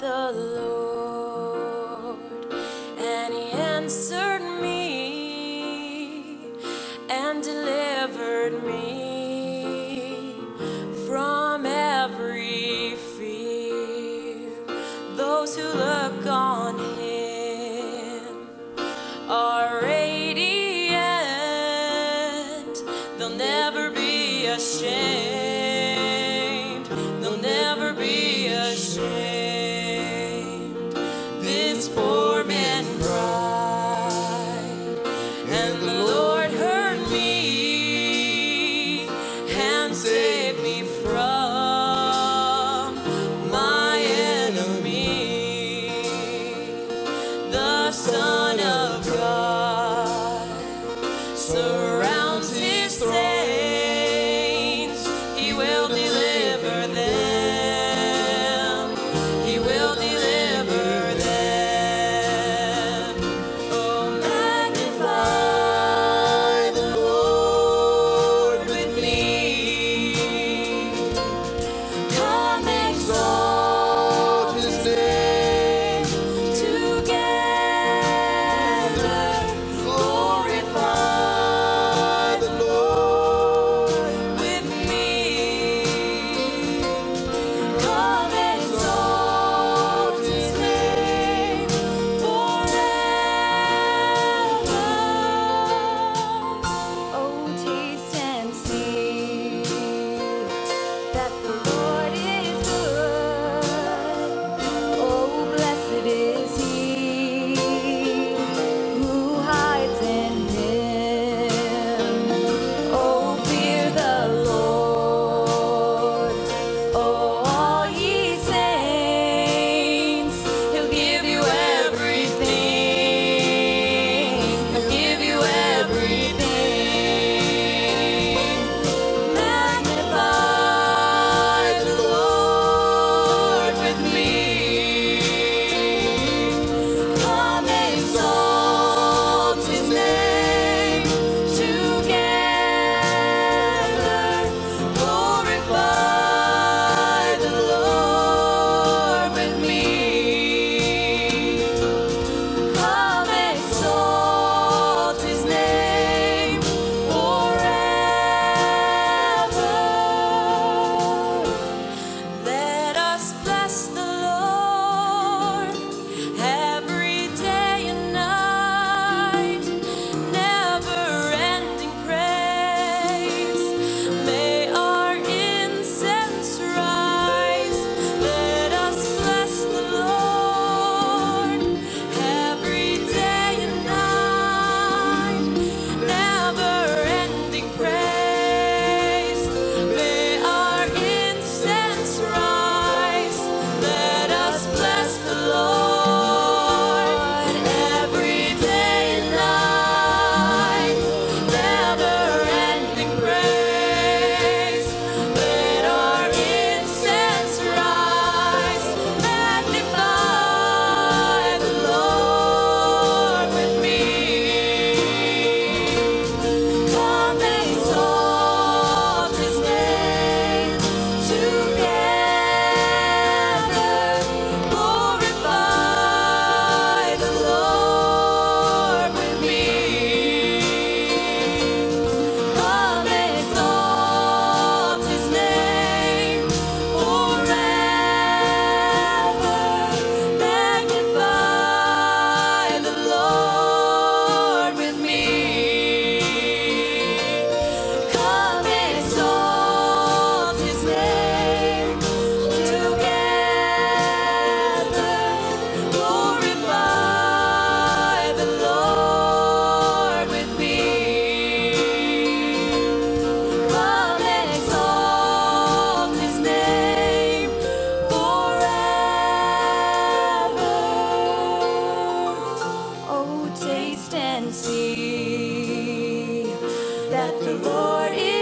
the Lord, and He answered me and delivered me from every fear. Those who look on Him are radiant, they'll never be ashamed. save me from see that the Lord is.